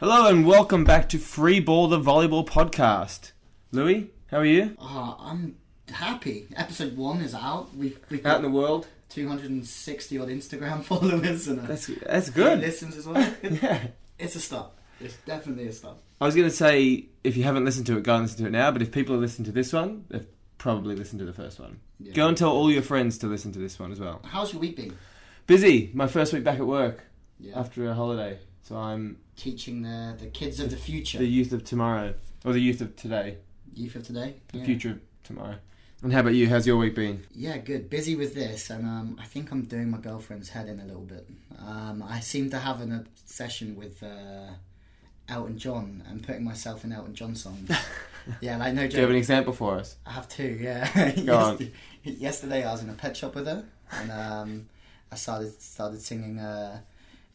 Hello and welcome back to Free Ball the Volleyball Podcast. Louis, how are you? Ah, I'm happy. Episode one is out. We've we've Out got in the world? 260 odd Instagram followers and a That's that's few good. listens as well. Yeah. It's a start. It's definitely a start. I was going to say if you haven't listened to it, go and listen to it now. But if people have listened to this one, they've probably listened to the first one. Yeah. Go and tell all your friends to listen to this one as well. How's your week been? Busy. My first week back at work Yeah. after a holiday, so I'm Teaching the the kids of the future, the youth of tomorrow or the youth of today, youth of today. the Yeah. future of tomorrow. And how about you? How's your week been? Yeah, good. Busy with this, and um, I think I'm doing my girlfriend's head in a little bit. Um, I seem to have an obsession with uh, Elton John and putting myself in Elton John songs. yeah, like no joke. Do you have an example for us? I have two. Yeah. Go on. Yesterday, I was in a pet shop with her, and um, I started started singing uh,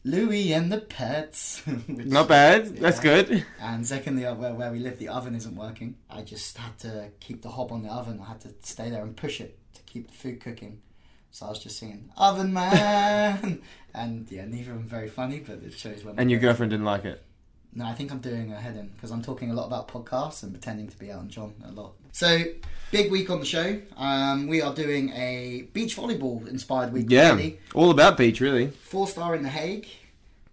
"Louie and the Pets." which- Not bad. That's good. And secondly, where, where we live, the oven isn't working. I just had to keep the hob on the oven. I had to stay there and push it to keep the food cooking. So I was just singing "Oven Man," and yeah, neither of them very funny, but it shows when. And your girlfriend didn't like it. No, I think I'm doing a head in because I'm talking a lot about podcasts and pretending to be Elton John a lot. So, big week on the show. Um, we are doing a beach volleyball inspired week. Yeah, Really. all about beach, really. Four star in The Hague.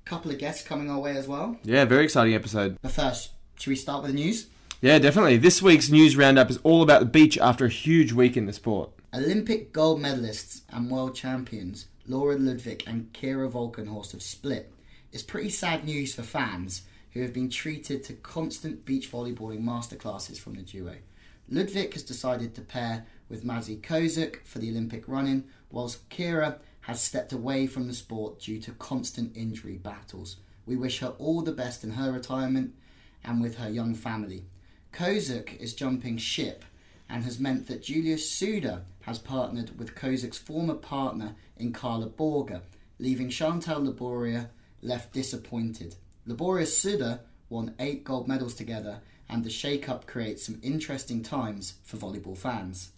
Couple of guests coming our way as well. Yeah, very exciting episode. But first, should we start with the news? Yeah, definitely. This week's news roundup is all about the beach after a huge week in the sport. Olympic gold medalists and world champions Laura Ludwig and Kira Walkenhorst have split. It's pretty sad news for fans who have been treated to constant beach volleyballing masterclasses from the duo. Ludwig has decided to pair with Mazi Kozuch for the Olympic running, whilst Kira has stepped away from the sport due to constant injury battles. We wish her all the best in her retirement and with her young family. Kozuch is jumping ship and has meant that Julius Sude has partnered with Kozuch's former partner in Karla Borger, leaving Chantal Laboureur left disappointed. Laboureur Sude won eight gold medals together, and the shake-up creates some interesting times for volleyball fans.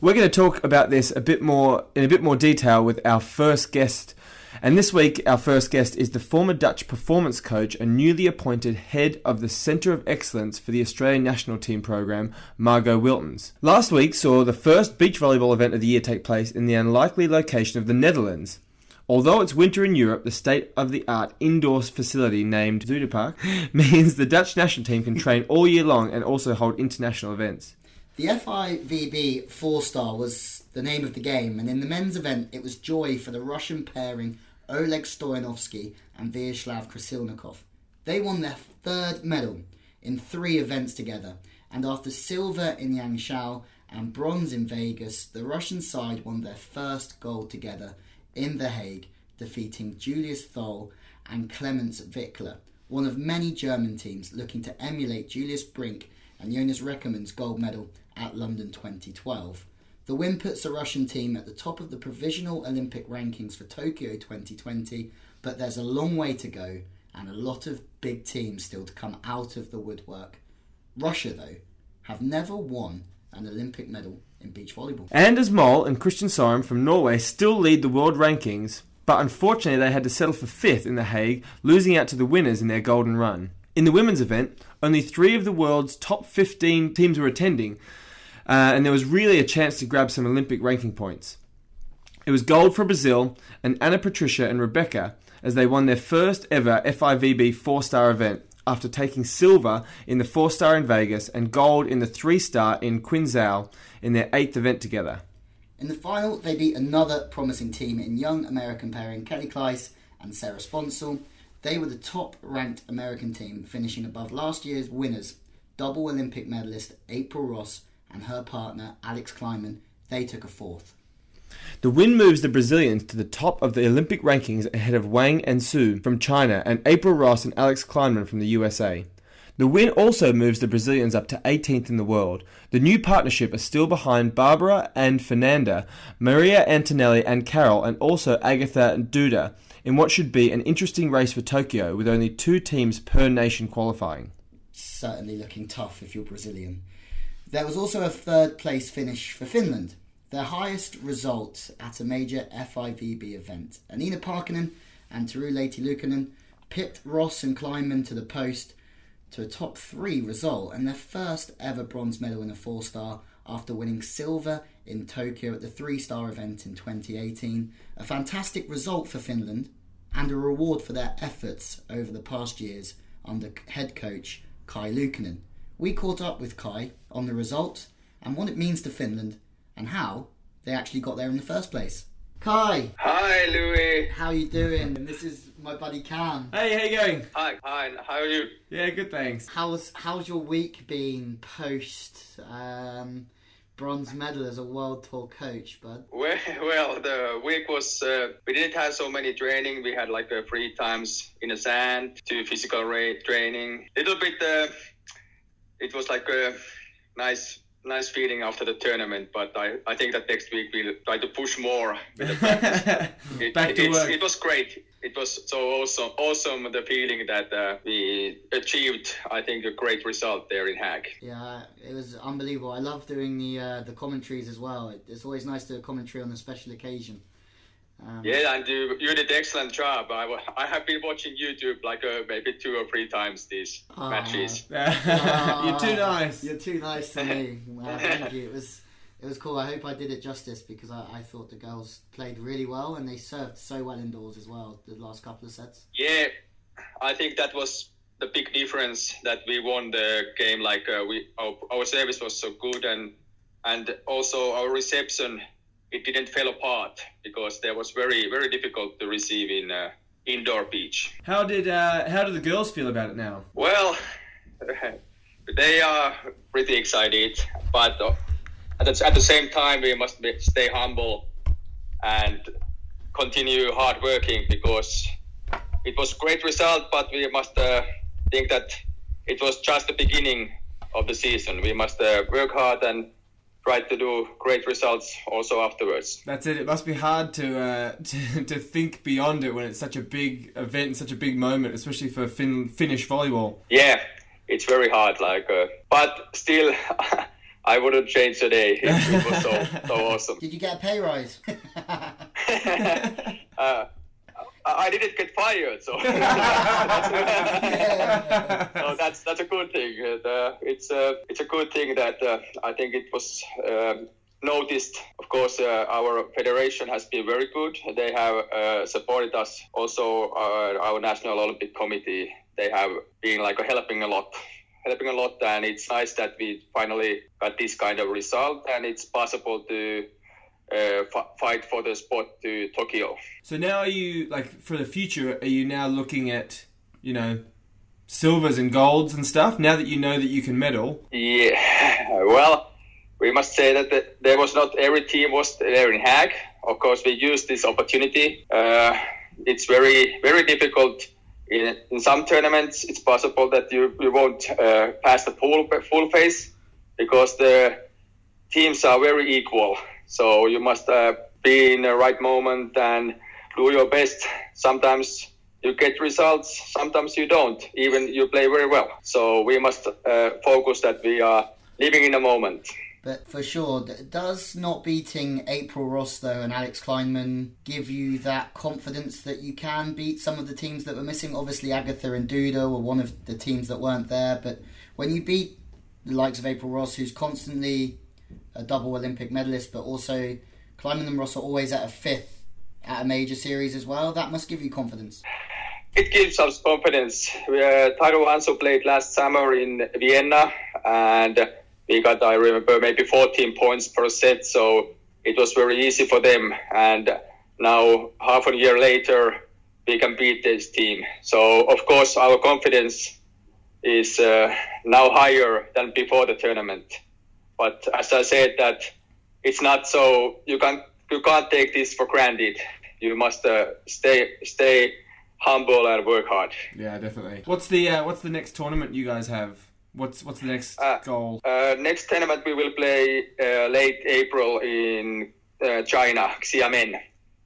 We're going to talk about this a bit more in a bit more detail with our first guest. And this week, our first guest is the former Dutch performance coach and newly appointed head of the Centre of Excellence for the Australian National Team program, Margot Wiltons. Last week saw the first beach volleyball event of the year take place in the unlikely location of the Netherlands. Although it's winter in Europe, the state of the art indoor facility named Zuiderpark means the Dutch national team can train all year long and also hold international events. The FIVB four star was the name of the game, and in the men's event, it was joy for the Russian pairing Oleg Stoyanovsky and Vyacheslav Krasilnikov. They won their third medal in three events together, and after silver in Yangzhou and bronze in Vegas, the Russian side won their first gold together in The Hague, defeating Julius Thole and Clemens Wickler, one of many German teams looking to emulate Julius Brink and Jonas Reckermann's gold medal at London 2012. The win puts the Russian team at the top of the provisional Olympic rankings for Tokyo 2020, but there's a long way to go and a lot of big teams still to come out of the woodwork. Russia, though, have never won an Olympic medal in beach volleyball. Anders Mol and Christian Sorum from Norway still lead the world rankings, but unfortunately they had to settle for fifth in The Hague, losing out to the winners in their golden run. In the women's event, only three of the world's top 15 teams were attending, uh, and there was really a chance to grab some Olympic ranking points. It was gold for Brazil and Anna Patricia and Rebecca as they won their first ever FIVB four star event after taking silver in the four star in Vegas and gold in the three star in Qinzhou in their eighth event together. In the final, they beat another promising team in young American pairing Kelly Claes and Sarah Sponcil. They were the top ranked American team, finishing above last year's winners, double Olympic medalist April Ross and her partner Alix Klineman. They took a fourth. The win moves the Brazilians to the top of the Olympic rankings ahead of Wang and Su from China and April Ross and Alix Klineman from the USA. The win also moves the Brazilians up to 18th in the world. The new partnership is still behind Barbara and Fernanda, Maria Antonelli and Carol, and also Agatha and Duda, in what should be an interesting race for Tokyo with only two teams per nation qualifying. Certainly looking tough if you're Brazilian. There was also a third place finish for Finland, their highest result at a major FIVB event. Anniina Parkkinen and Taru Lahti-Liukkonen pipped Ross and Klineman to the post to a top three result and their first ever bronze medal in a four star after winning silver in Tokyo at the three star event in 2018. A fantastic result for Finland and a reward for their efforts over the past years under head coach Kai Luukkonen. We caught up with Kai on the result and what it means to Finland and how they actually got there in the first place. Kai, Hi, Louis. how are you doing? This is my buddy Cam. Hey, how you going? Hi, hi. How are you? Yeah, good, thanks. How's how's your week been post um, bronze medal as a world tour coach, bud? Well, well, the week was uh, we didn't have so many training. We had like uh, three times in the sand, two physical rate training. Little bit. Uh, it was like a nice. Nice feeling after the tournament, but I, I think that next week we'll try to push more. It, Back to it's- work. It was great. It was so awesome, awesome the feeling that uh, we achieved. I think a great result there in Hague. Yeah, it was unbelievable. I love doing the uh, the commentaries as well. It, it's always nice to do a commentary on a special occasion. Um, Yeah, and you, you did excellent job. I, I have been watching YouTube like uh, maybe two or three times these Aw. matches. You're too nice. You're too nice to me. Well, thank you. It was it was cool. I hope I did it justice because I, I thought the girls played really well and they served so well indoors as well. The last couple of sets. Yeah, I think that was the big difference that we won the game. Like uh, we, our, our service was so good, and and also our reception it didn't fall apart because there was very very difficult to receive in uh, indoor beach. How did uh, how do the girls feel about it now? Well, they are pretty excited, but uh, at the, at the same time, we must be, stay humble and continue hard working because it was great result, but we must uh, think that it was just the beginning of the season. We must uh, work hard and try to do great results also afterwards. That's it. It must be hard to, uh, to to think beyond it when it's such a big event, and such a big moment, especially for fin- Finnish volleyball. Yeah, it's very hard. Like, uh, but still, I wouldn't change the day. It, it was so so awesome. Did you get a pay rise? uh, I didn't get fired, so so that's that's a good thing. Uh, it's a it's a good thing that uh, I think it was. Um, Noticed, of course, uh, our federation has been very good. They have uh, supported us. Also, our, our National Olympic Committee, they have been like helping a lot, helping a lot, and it's nice that we finally got this kind of result, and it's possible to uh, f- fight for the spot to Tokyo. So now are you like for the future? Are you now looking at you know silvers and golds and stuff? Now that you know that you can medal, Yeah, well, we must say that the, there was not every team was there in Hague. Of course, we used this opportunity. Uh, it's very very difficult. In, in some tournaments, it's possible that you, you won't uh, pass the full full phase because the teams are very equal. So you must uh, be in the right moment and do your best. Sometimes you get results, sometimes you don't. Even you play very well. So we must uh, focus that we are living in the moment. But for sure, does not beating April Ross though and Alix Klineman give you that confidence that you can beat some of the teams that were missing? Obviously, Agatha and Duda were one of the teams that weren't there, but when you beat the likes of April Ross, who's constantly a double Olympic medalist, but also climbing Ross are always at a fifth at a major series as well, that must give you confidence. It gives us confidence. We, uh, Taro Anso played last summer in Vienna, and we got, I remember, maybe 14 points per set, so it was very easy for them. And now, half a year later, we can beat this team. So, of course, our confidence is uh, now higher than before the tournament. But as I said, that it's not so you can't you can't take this for granted. You must uh, stay stay humble and work hard. yeah, definitely. What's the uh, what's the next tournament you guys have? What's what's the next Uh, goal? Uh, next tournament we will play uh, late April in uh, China, Xiamen.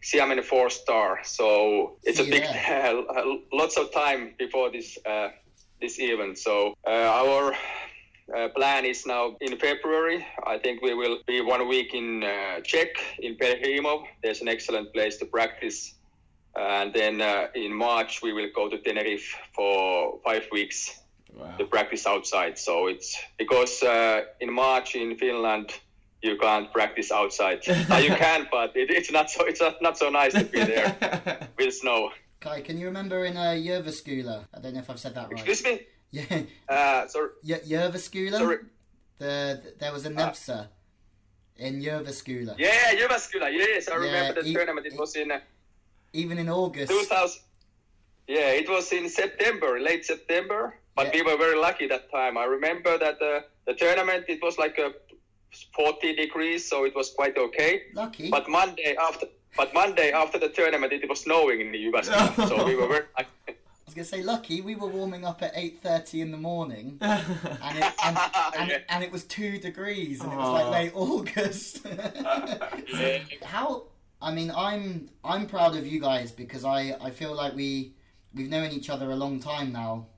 Xiamen four star. So it's See a big, lots of time before this uh, this event. So uh, our uh, plan is now in February. I think we will be one week in uh, Czech in Pelhřimov. There's an excellent place to practice and then uh, in March we will go to Tenerife for five weeks Wow. to practice outside. So it's because uh, in March in Finland you can't practice outside. uh, you can, but it, it's not so it's not, not so nice to be there with snow. Kai, can you remember in uh, Jyväskylä? I don't know if I've said that right. Excuse me. Yeah, Uh, sorry. y- Jyväskylä. Sorry. The, th- there was a NEVZA in Jyväskylä. Yeah, Jyväskylä. Yes, I remember the e- tournament. It e- was in uh, Even in August. 2000. Yeah, it was in September, late September. But Yeah. we were very lucky that time. I remember that uh, the tournament it was like a 40 degrees, so it was quite okay. Lucky. But Monday after, but Monday after the tournament, it was snowing in Jyväskylä, so we were very. lucky. I gonna say lucky. We were warming up at eight thirty in the morning, and it and, and, Yeah. and it was two degrees, and it was like late August. So how? I mean, I'm I'm proud of you guys because I I feel like we we've known each other a long time now.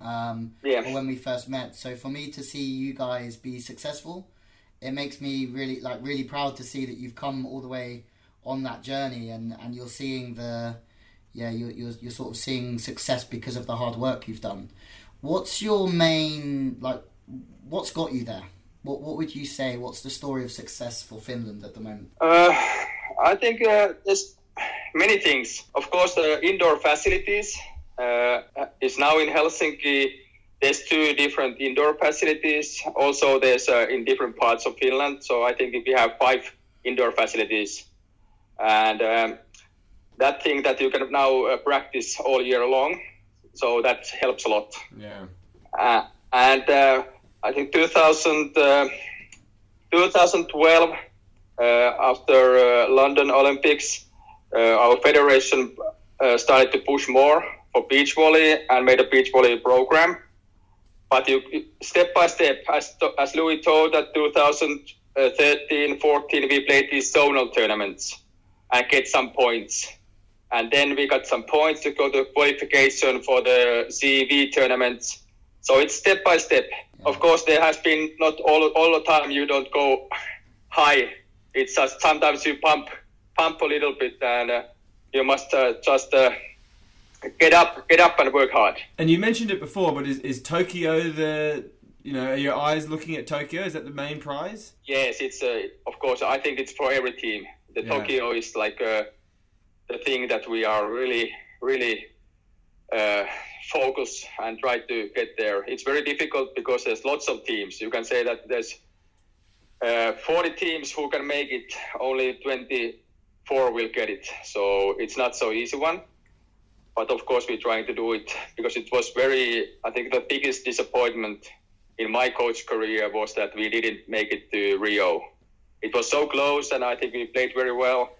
Um, Yeah. or when we first met. So for me to see you guys be successful, it makes me really like really proud to see that you've come all the way on that journey and and you're seeing the yeah you're you're, you're sort of seeing success because of the hard work you've done. What's your main like? What's got you there? What what would you say? What's the story of success for Finland at the moment? Uh, I think uh, there's many things. Of course, the indoor facilities uh, is now in Helsinki. There's two different indoor facilities. Also, there's uh, in different parts of Finland. So I think we have five indoor facilities, and um, that thing that you can now uh, practice all year long. So that helps a lot. yeah. Uh, and uh, I think 2000, uh, 2012, uh, after uh, London Olympics, uh, our federation uh, started to push more for beach volley and made a beach volley program. But you step by step, as, as Louis told, that 2013, 14, we played these zonal tournaments and get some points. And then we got some points to go to qualification for the CEV tournaments. So it's step by step. Of course, there has been not all all the time you don't go high. It's just sometimes you pump pump a little bit, and uh, you must uh, just uh, get up, get up, and work hard. And you mentioned it before, but is, is Tokyo the you know are your eyes looking at Tokyo? Is that the main prize? Yes, it's uh, of course. I think it's for every team. The Yeah. Tokyo is like uh, the thing that we are really, really uh, focus and try to get there. It's very difficult because there's lots of teams. You can say that there's uh, 40 teams who can make it. Only 24 will get it. So it's not so easy one. But of course, we're trying to do it because it was very. I think the biggest disappointment in my coach career was that we didn't make it to Rio. It was so close, and I think we played very well,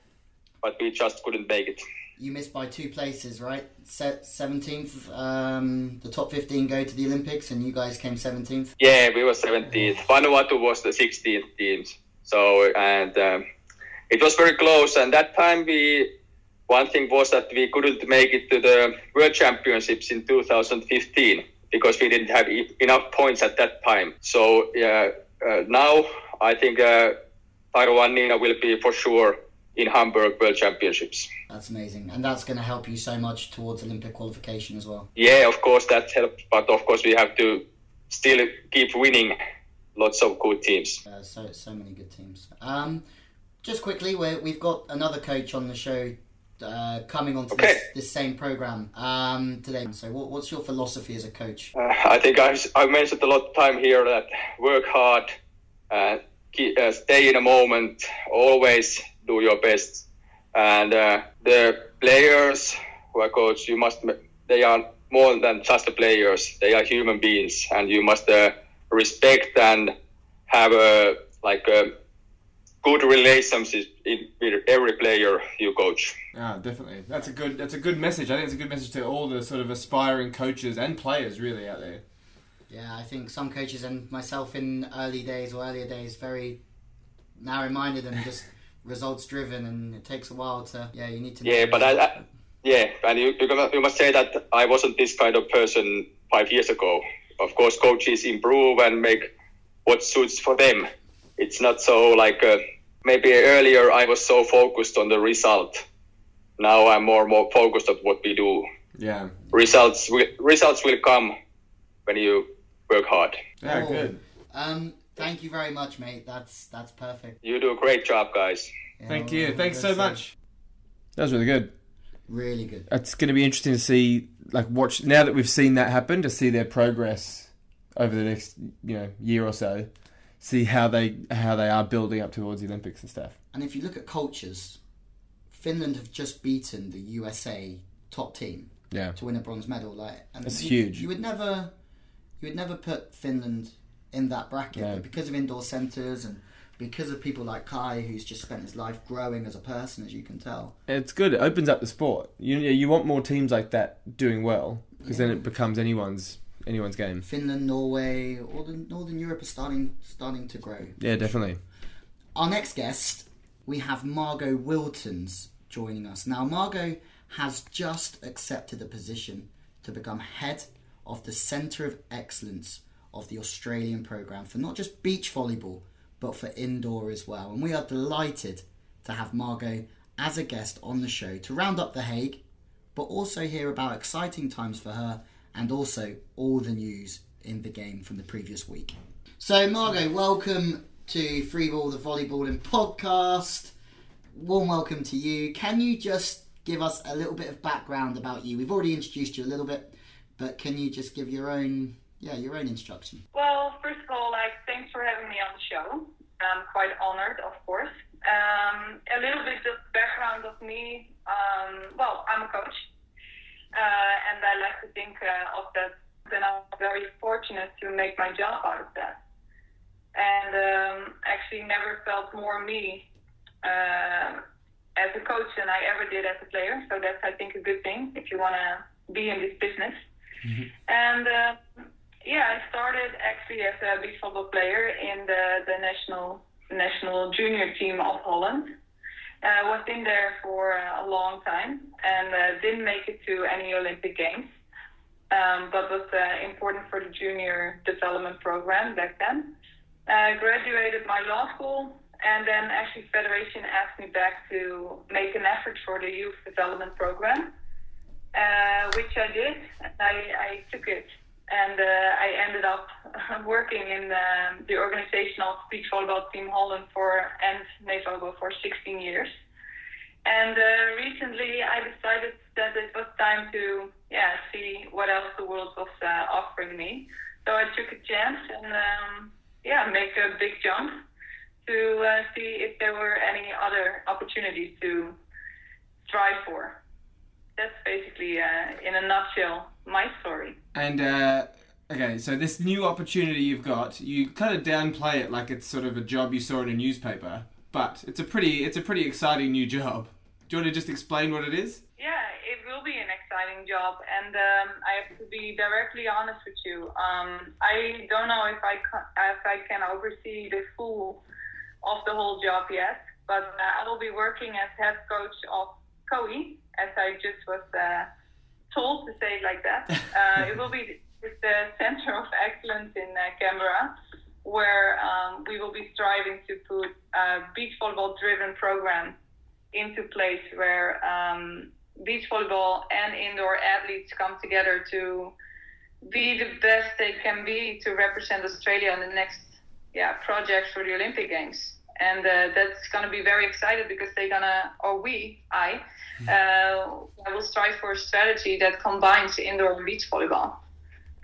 but we just couldn't make it. You missed by two places, right? Seventeenth. Um, the top fifteen go to the Olympics, and you guys came seventeenth. Yeah, we were 17th. Vanuatu was the 16th teams. So and um, it was very close. And that time we one thing was that we couldn't make it to the World Championships in 2015 because we didn't have e- enough points at that time. So yeah, uh, now I think uh, Anniina will be for sure in Hamburg World Championships. That's amazing, and that's going to help you so much towards Olympic qualification as well. Yeah, of course that helps, but of course we have to still keep winning lots of good teams. Uh, so so many good teams. Um, just quickly, we we've got another coach on the show uh, coming onto Okay. this, this same program um, today. So, what, what's your philosophy as a coach? Uh, I think I've, I mentioned a lot of time here that work hard, uh, keep, uh, stay in a moment, always do your best. And uh, the players who are coached, you must, they are more than just the players. They are human beings, and you must uh, respect and have a like a good relationship in, with every player you coach. Yeah, definitely. That's a good. That's a good message. I think it's a good message to all the sort of aspiring coaches and players, really, out there. Yeah, I think some coaches and myself in early days or earlier days very narrow-minded and just results-driven, and it takes a while to. Yeah, you need to. Yeah, but I. I yeah, and you, you gonna- you must say that I wasn't this kind of person five years ago. Of course, coaches improve and make what suits for them. It's not so like uh, maybe earlier I was so focused on the result, now I'm more and more focused on what we do. Yeah. Results will, results will come when you work hard. Yeah, Oh, good. Um, thank you very much, mate. That's that's perfect. You do a great job, guys. Yeah, Thank well, you. Thanks so that's, much. That was really good. Really good. It's going to be interesting to see, like, watch now that we've seen that happen, to see their progress over the next, you know, year or so. See how they how they are building up towards the Olympics and stuff. And if you look at cultures, Finland have just beaten the USA top team Yeah. to win a bronze medal. Like, and That's you, huge. You would never, you would never put Finland in that bracket, No. but because of indoor centres and because of people like Kai, who's just spent his life growing as a person, as you can tell. It's good. It opens up the sport. You you want more teams like that doing well because then it becomes anyone's anyone's game. Finland, Norway, all the Northern Europe are starting starting to grow. Yeah, definitely. Our next guest, we have Margot Wiltons joining us. Now, Margot has just accepted a position to become head of the Centre of Excellence of the Australian programme for not just beach volleyball, but for indoor as well. And we are delighted to have Margot as a guest on the show to round up The Hague, but also hear about exciting times for her and also all the news in the game from the previous week. So, Margot, welcome to Freeball, the volleyballing podcast. Warm welcome to you. Can you just give us a little bit of background about you? We've already introduced you a little bit, but can you just give your own, yeah, your own instruction? Well, first of all, like, thanks for having me on the show. I'm quite honored, of course. Um, a little bit of background of me. Um, well, I'm a coach, uh, and I like to think uh, of that. Then I'm very fortunate to make my job out of that, and um, actually never felt more me uh, as a coach than I ever did as a player. So that's, I think, a good thing if you want to be in this business. And uh, yeah, I started actually as a beach volleyball player in the, the national national junior team of Holland. Uh, was in there for uh, a long time and uh, didn't make it to any Olympic Games, um, but was uh, important for the junior development program back then. Uh, graduated my law school and then actually Federation asked me back to make an effort for the youth development program, which I did. I, I took it and uh, I ended up working in um, the organization of Beach Volleyball Team Holland for and Volleyball for 16 years. And uh, recently, I decided that it was time to yeah see what else the world was uh, offering me. So I took a chance and um, yeah make a big jump to uh, see if there were any other opportunities to strive for. That's basically, uh, in a nutshell, my story. And uh, okay, so this new opportunity you've got, you kind of downplay it like it's sort of a job you saw in a newspaper, but it's a pretty it's a pretty exciting new job. Do you want to just explain what it is? Yeah, it will be an exciting job, and um, I have to be directly honest with you. Um, I don't know if I ca- if I can oversee the full of the whole job yet, but uh, I will be working as head coach of COE, as I just was uh, told to say it like that. Uh, it will be the Center of Excellence in uh, Canberra, where um, we will be striving to put a beach volleyball driven program into place where um, beach volleyball and indoor athletes come together to be the best they can be to represent Australia in the next yeah projects for the Olympic Games. And uh, that's going to be very excited because they're gonna, or we, I, uh, I will strive for a strategy that combines indoor and beach volleyball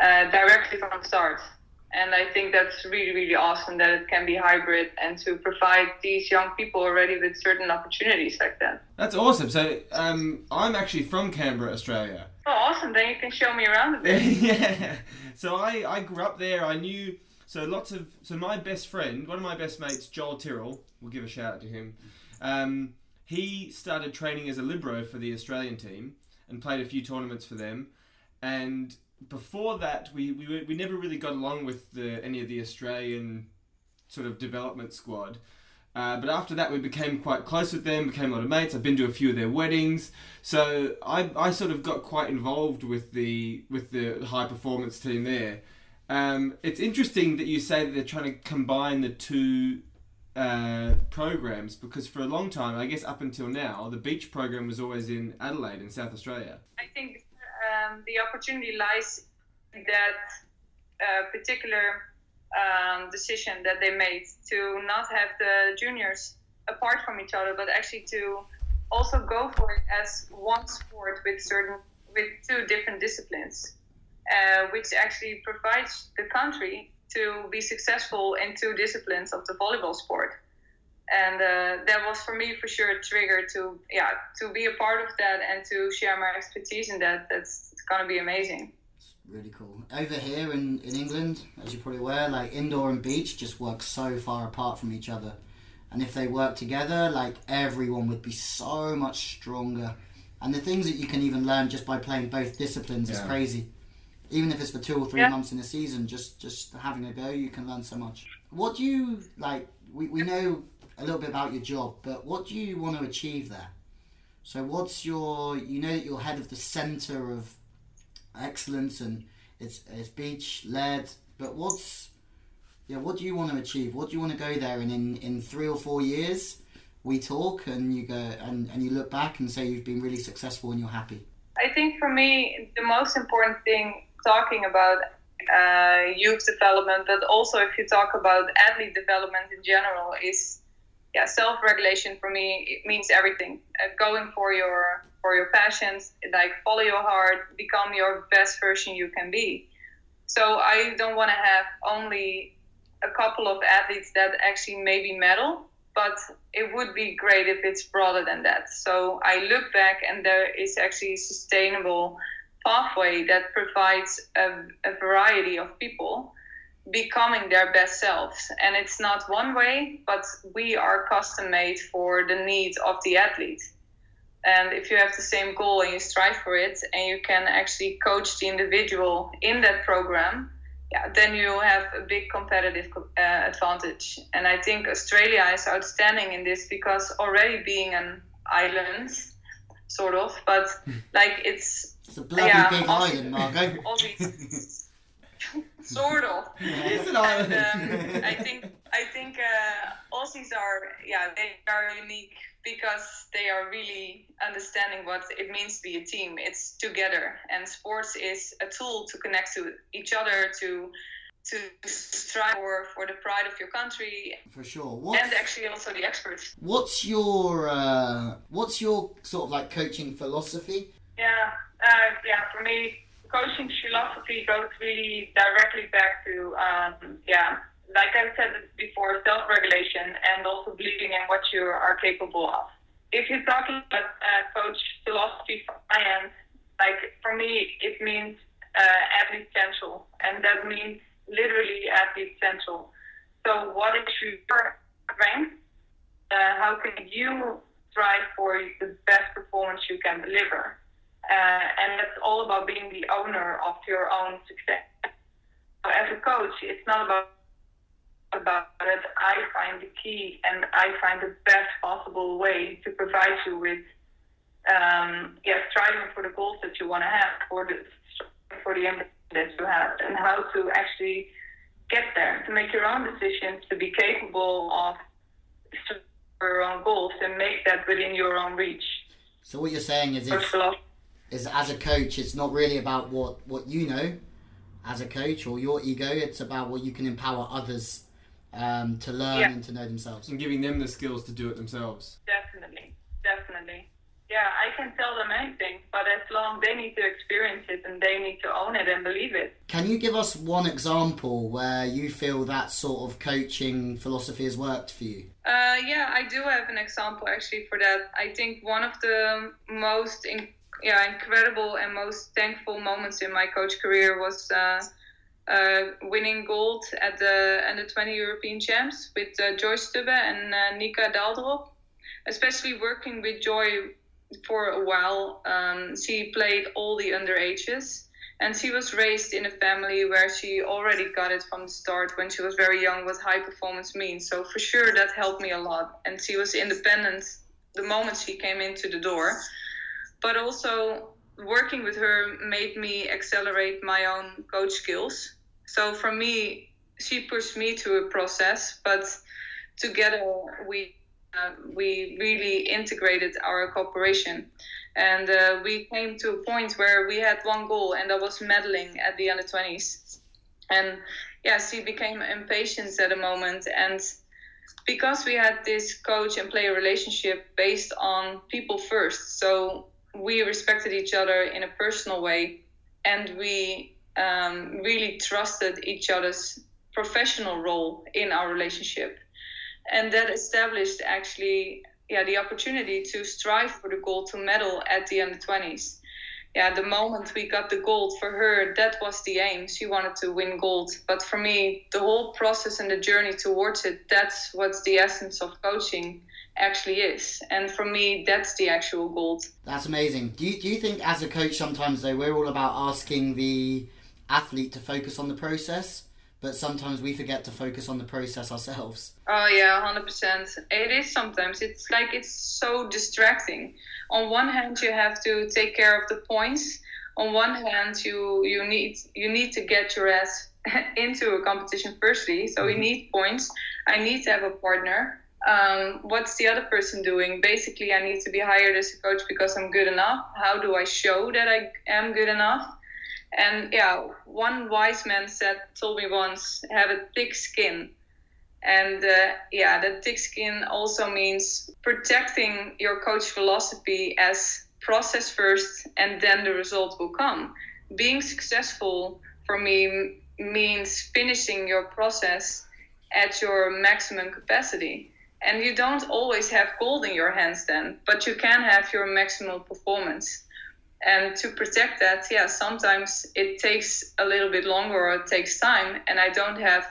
uh, directly from the start. And I think that's really, really awesome that it can be hybrid and to provide these young people already with certain opportunities like that. That's awesome. So um, I'm actually from Canberra, Australia. Oh, awesome. Then you can show me around a bit. yeah. So I, I grew up there. I knew so lots of so my best friend, one of my best mates, Joel Tyrrell, we'll give a shout out to him. Um, he started training as a libero for the Australian team and played a few tournaments for them. And before that, we we, we never really got along with the, any of the Australian sort of development squad. Uh, but after that, we became quite close with them, became a lot of mates. I've been to a few of their weddings, so I, I sort of got quite involved with the with the high performance team there. Um, it's interesting that you say that they're trying to combine the two uh, programs because for a long time, I guess up until now, the beach program was always in Adelaide in South Australia. I think um, the opportunity lies in that uh, particular um, decision that they made to not have the juniors apart from each other, but actually to also go for it as one sport with certain with two different disciplines, uh, which actually provides the country to be successful in two disciplines of the volleyball sport. And uh, that was for me for sure a trigger to yeah to be a part of that and to share my expertise in that. That's it's gonna be amazing. It's really cool. Over here in, in England, as you're probably aware, like indoor and beach just work so far apart from each other. And if they work together, like everyone would be so much stronger. And the things that you can even learn just by playing both disciplines is crazy. Even if it's for two or three Yeah. months in a season, just just having a go, you can learn so much. What do you like? We, we know a little bit about your job, but what do you want to achieve there? So, what's your? You know that you're head of the center of excellence and it's it's beach led, but what's yeah? What do you want to achieve? What do you want to go there and in in three or four years? We talk and you go and, and you look back and say you've been really successful and you're happy. I think for me, the most important thing talking about uh, youth development, but also if you talk about athlete development in general, is yeah, self-regulation. For me, it means everything. Uh, going for your for your passions, like follow your heart, become your best version you can be. So I don't want to have only a couple of athletes that actually maybe medal, but it would be great if it's broader than that. So I look back and there is actually sustainable pathway that provides a, a variety of people becoming their best selves. And it's not one way, but we are custom made for the needs of the athlete. And if you have the same goal and you strive for it, and you can actually coach the individual in that program, yeah, then you have a big competitive uh, advantage. And I think Australia is outstanding in this because already being an island, sort of, but like it's It's a bloody Yeah, big island, Margot. Sort of. It's an And, um, I think I think uh, Aussies are yeah they are unique because they are really understanding what it means to be a team. It's together, and sports is a tool to connect to each other to to strive for, for the pride of your country For sure. What's, and actually also the experts. what's your uh, what's your sort of like coaching philosophy? Yeah, uh, yeah. For me, coaching philosophy goes really directly back to um, yeah, like I said before, self-regulation and also believing in what you are capable of. If you're talking about uh, coach philosophy for science, like for me, it means uh, athlete central, and that means literally athlete central. So, what is your strength? Uh, how can you strive for the best performance you can deliver? Uh, and it's all about being the owner of your own success. So as a coach, it's not about about it. I find the key, and I find the best possible way to provide you with, um, yeah, striving for the goals that you want to have, for the for the aim that you have, and how to actually get there, to make your own decisions, to be capable of your own goals, and make that within your own reach. So what you're saying is, if, is as a coach, it's not really about what what you know as a coach or your ego. It's about what you can empower others um, to learn Yeah. and to know themselves. and giving them the skills to do it themselves. Definitely, definitely. Yeah, I can tell them anything, but as long they need to experience it and they need to own it and believe it. Can you give us one example where you feel that sort of coaching philosophy has worked for you? Uh, yeah, I do have an example actually for that. I think one of the most in, yeah incredible and most thankful moments in my coach career was uh, uh, winning gold at the under 20 European Champs with uh, Joy Stubbe and uh, Nika Daldrop. Especially working with Joy for a while, um, she played all the underages. And she was raised in a family where she already got it from the start when she was very young what high performance means. So for sure that helped me a lot. And she was independent the moment she came into the door. But also working with her made me accelerate my own coach skills. So for me, she pushed me to a process, but together we uh, we really integrated our cooperation. And uh, we came to a point where we had one goal, and that was medaling at the under 20s. And yes, he became impatient at a moment. And because we had this coach and player relationship based on people first, so we respected each other in a personal way, and we um, really trusted each other's professional role in our relationship. And that established actually yeah the opportunity to strive for the gold to medal at the under 20s yeah the moment we got the gold for her that was the aim. She wanted to win gold. But for me the whole process and the journey towards it that's what's the essence of coaching actually is and for me that's the actual gold that's amazing do you, do you think as a coach sometimes though we're all about asking the athlete to focus on the process but sometimes we forget to focus on the process ourselves. Oh yeah, hundred percent. It is sometimes. It's like it's so distracting. On one hand, you have to take care of the points. On one hand, you you need you need to get your ass into a competition firstly. So mm-hmm. need points. I need to have a partner. Um, what's the other person doing? Basically, I need to be hired as a coach because I'm good enough. How do I show that I am good enough? And yeah, one wise man said, told me once, have a thick skin. And uh, yeah, that thick skin also means protecting your coach philosophy as process first and then the result will come. Being successful for me means finishing your process at your maximum capacity. And you don't always have gold in your hands then, but you can have your maximal performance. And to protect that yeah sometimes it takes a little bit longer or it takes time and i don't have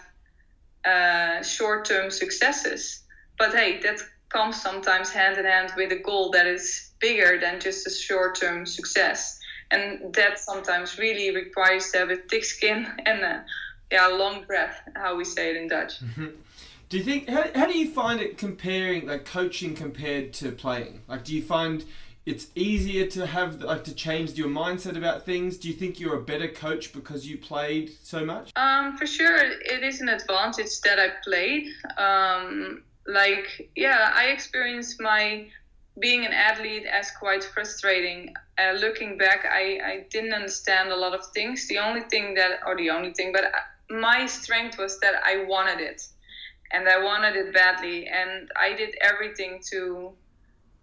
uh, short-term successes. But hey that comes sometimes hand in hand with a goal that is bigger than just a short-term success. And that sometimes really requires to have a thick skin and a yeah long breath how we say it in dutch. Mm-hmm. Do you think how, how do you find it comparing like coaching compared to playing? Like do you find it's easier to have like to change your mindset about things? Do you think you're a better coach because you played so much? Um for sure it is an advantage that i played. Um like yeah i experienced my being an athlete as quite frustrating. Uh, looking back I, I didn't understand a lot of things. The only thing that or the only thing but my strength was that i wanted it and i wanted it badly and i did everything to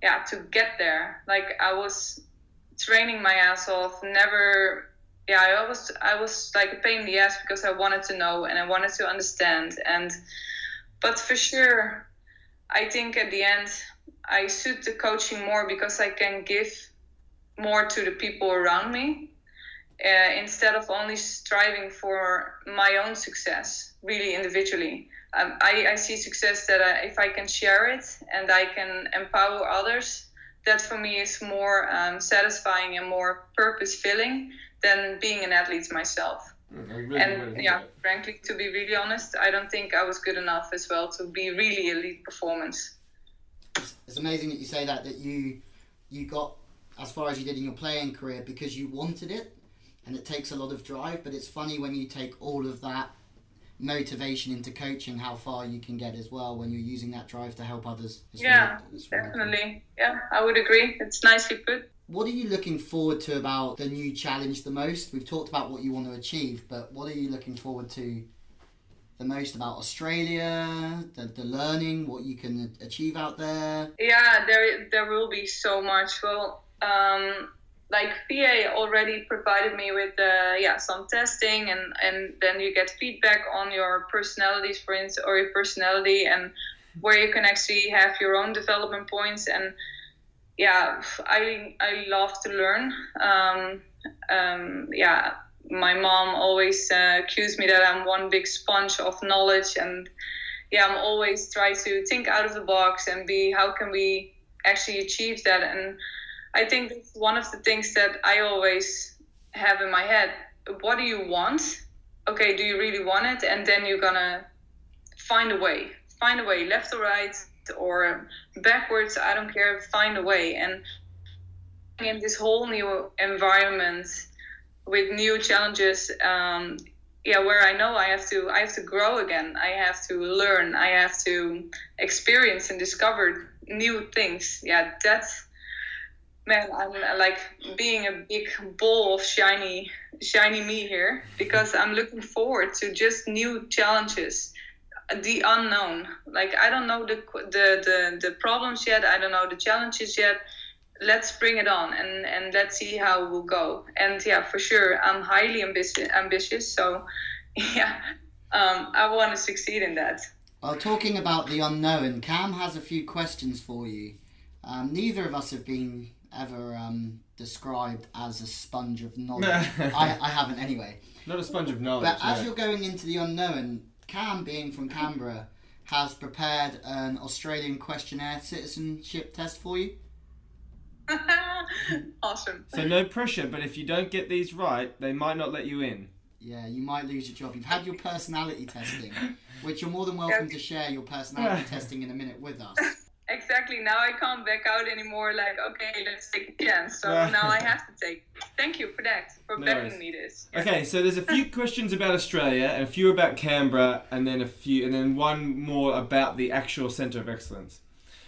yeah to get there. Like i was training my ass off never yeah i was i was like a pain in the ass because i wanted to know and i wanted to understand and but for sure i think at the end i suit the coaching more because i can give more to the people around me uh, instead of only striving for my own success really individually um, I, I see success that I, if I can share it and I can empower others, that for me is more um, satisfying and more purpose filling than being an athlete myself. Mm, really and yeah, that. frankly, to be really honest, I don't think I was good enough as well to be really elite performance. It's, it's amazing that you say that that you you got as far as you did in your playing career because you wanted it, and it takes a lot of drive. But it's funny when you take all of that motivation into coaching how far you can get as well when you're using that drive to help others. yeah, definitely. Yeah, I would agree. It's nicely put. What are you looking forward to about the new challenge the most? We've talked about what you want to achieve, but what are you looking forward to the most about Australia, the, the learning, what you can achieve out there? Yeah, there there will be so much. Well, um, like PA already provided me with uh, yeah some testing and and then you get feedback on your personalities for instance or your personality and where you can actually have your own development points. And yeah I I love to learn. Um, um, yeah my mom always uh, accused me that I'm one big sponge of knowledge and yeah I'm always try to think out of the box and be how can we actually achieve that? And I think that's one of the things that I always have in my head. What do you want? Okay, do you really want it? And then you're gonna find a way. Find a way, left or right or backwards, I don't care, find a way. And in this whole new environment with new challenges, um, yeah where I know I have to I have to grow again. I have to learn. I have to experience and discover new things. Yeah, that's man. I'm uh, like being a big ball of shiny shiny me here because I'm looking forward to just new challenges the unknown like i don't know the, the the the problems yet i don't know the challenges yet let's bring it on and and let's see how it will go and yeah for sure i'm highly ambitious ambitious so yeah um, i want to succeed in that Well, talking about the unknown, Cam has a few questions for you. Um, neither of us have been ever um, described as a sponge of knowledge. I, I haven't anyway. Not a sponge of knowledge. But as you're going into the unknown, Cam, being from Canberra, has prepared an Australian questionnaire citizenship test for you. awesome So no pressure, but if you don't get these right, they might not let you in. Yeah, you might lose your job. You've had your personality testing, which you're more than welcome to share your personality testing in a minute with us. Exactly now i can't back out anymore like okay let's take a chance so now i have to take thank you for that for No betting me this Okay, so there's a few questions about Australia, and a few about Canberra, and then a few, and then one more about the actual centre of excellence.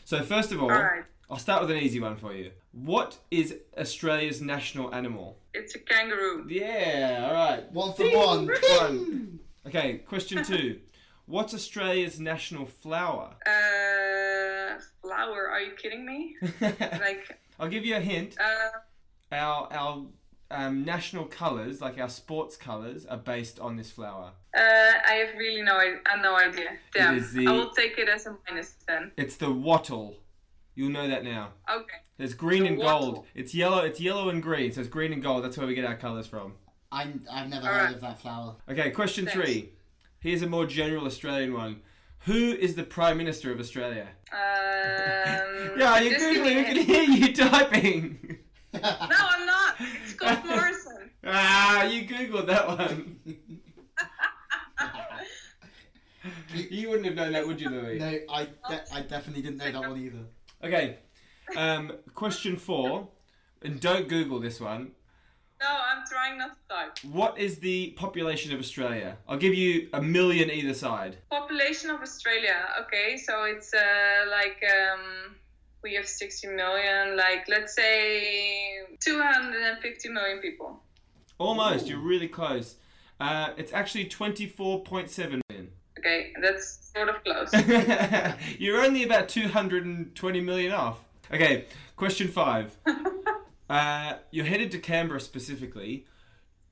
So first of all, all right I'll start with an easy one for you. What is Australia's national animal? it's a kangaroo Yeah, all right. One for one. One. Okay, question two. What's Australia's national flower? uh flower are you kidding me like I'll give you a hint. uh Our our um, national colours, like our sports colours, are based on this flower. Uh, I have really no, I have no idea. Damn, is the- I will take it as a minus then. It's the wattle. You'll know that now. Okay. There's green The and gold. It's yellow. It's yellow and green. So it's green and gold. That's where we get our colours from. I'm, I've never All heard right. of that flower. Okay, question Thanks. three. Here's a more general Australian one. Who is the Prime Minister of Australia? Um, Yeah, you're just give me googling. We can hear you typing. No, I'm not. It's Scott Morrison. ah, you googled that one. you wouldn't have known that, would you, Louis? No, I, de- I definitely didn't know that one either. Okay. Um, question four, and don't Google this one. No, I'm trying not to type. What is the population of Australia? I'll give you a million either side. Population of Australia. Okay, so it's uh, like um, we have 60 million. Like let's say 250 million people. Almost. You're really close. Uh, it's actually 24.7 million. Okay, that's sort of close. You're only about 220 million off. Okay, question five. uh, you're headed to Canberra specifically.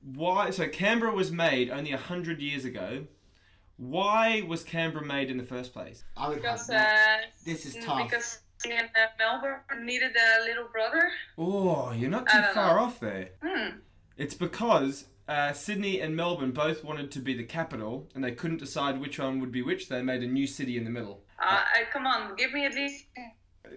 Why? So Canberra was made only 100 years ago. Why was Canberra made in the first place? I would because that. uh, This is mm, tough. because in uh, Melbourne needed a little brother. Oh, you're not too far know. off there. Hmm. It's because uh, Sydney and Melbourne both wanted to be the capital, and they couldn't decide which one would be which. They made a new city in the middle. Uh, I, come on, give me at least